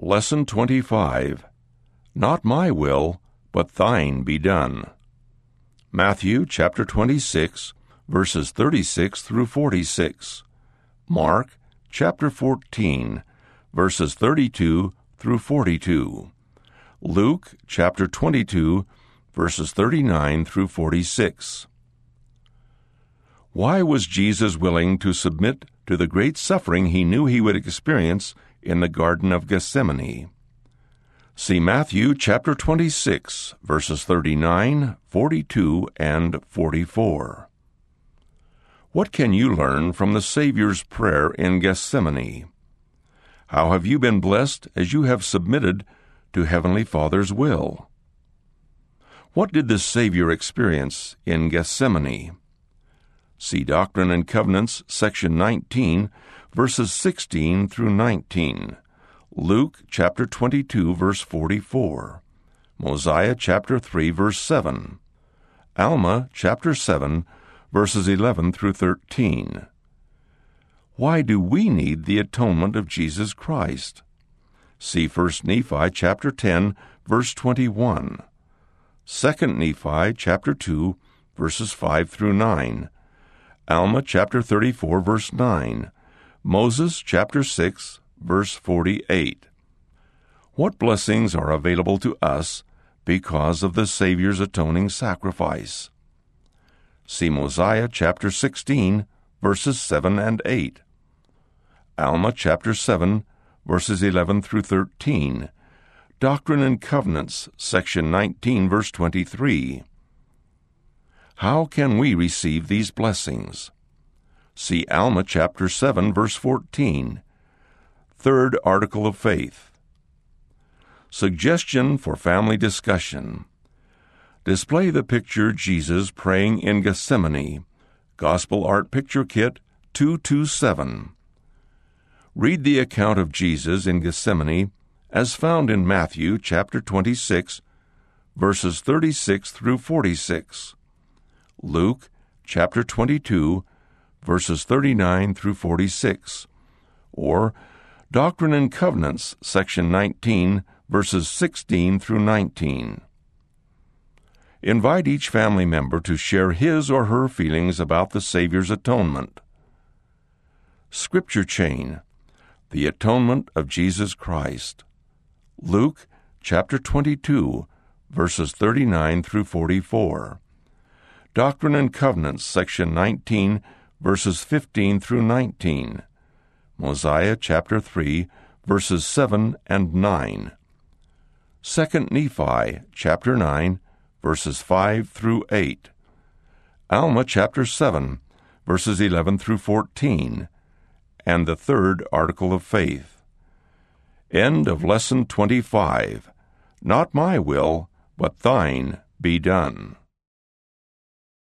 Lesson 25 Not my will, but thine be done. Matthew chapter 26, verses 36 through 46. Mark chapter 14, verses 32 through 42. Luke chapter 22, verses 39 through 46. Why was Jesus willing to submit to the great suffering he knew he would experience in the Garden of Gethsemane? See Matthew chapter 26, verses 39, 42, and 44. What can you learn from the Savior's prayer in Gethsemane? How have you been blessed as you have submitted to Heavenly Father's will? What did the Savior experience in Gethsemane? See Doctrine and Covenants, section 19, verses 16 through 19. Luke chapter 22, verse 44. Mosiah chapter 3, verse 7. Alma chapter 7, verses 11 through 13. Why do we need the atonement of Jesus Christ? See 1 Nephi chapter 10, verse 21. 2 Nephi chapter 2, verses 5 through 9. Alma chapter 34, verse 9. Moses chapter 6, verse 48. What blessings are available to us because of the Savior's atoning sacrifice? See Mosiah chapter 16, verses 7 and 8. Alma chapter 7, verses 11 through 13. Doctrine and Covenants, section 19, verse 23. How can we receive these blessings? See Alma chapter 7 verse 14. Third article of faith. Suggestion for family discussion. Display the picture Jesus praying in Gethsemane. Gospel Art Picture Kit 227. Read the account of Jesus in Gethsemane as found in Matthew chapter 26 verses 36 through 46. Luke chapter 22, verses 39 through 46, or Doctrine and Covenants, section 19, verses 16 through 19. Invite each family member to share his or her feelings about the Savior's atonement. Scripture Chain The Atonement of Jesus Christ. Luke chapter 22, verses 39 through 44. Doctrine and Covenants, section 19, verses 15 through 19. Mosiah chapter 3, verses 7 and 9. 2 Nephi chapter 9, verses 5 through 8. Alma chapter 7, verses 11 through 14. And the third article of faith. End of lesson 25. Not my will, but thine be done.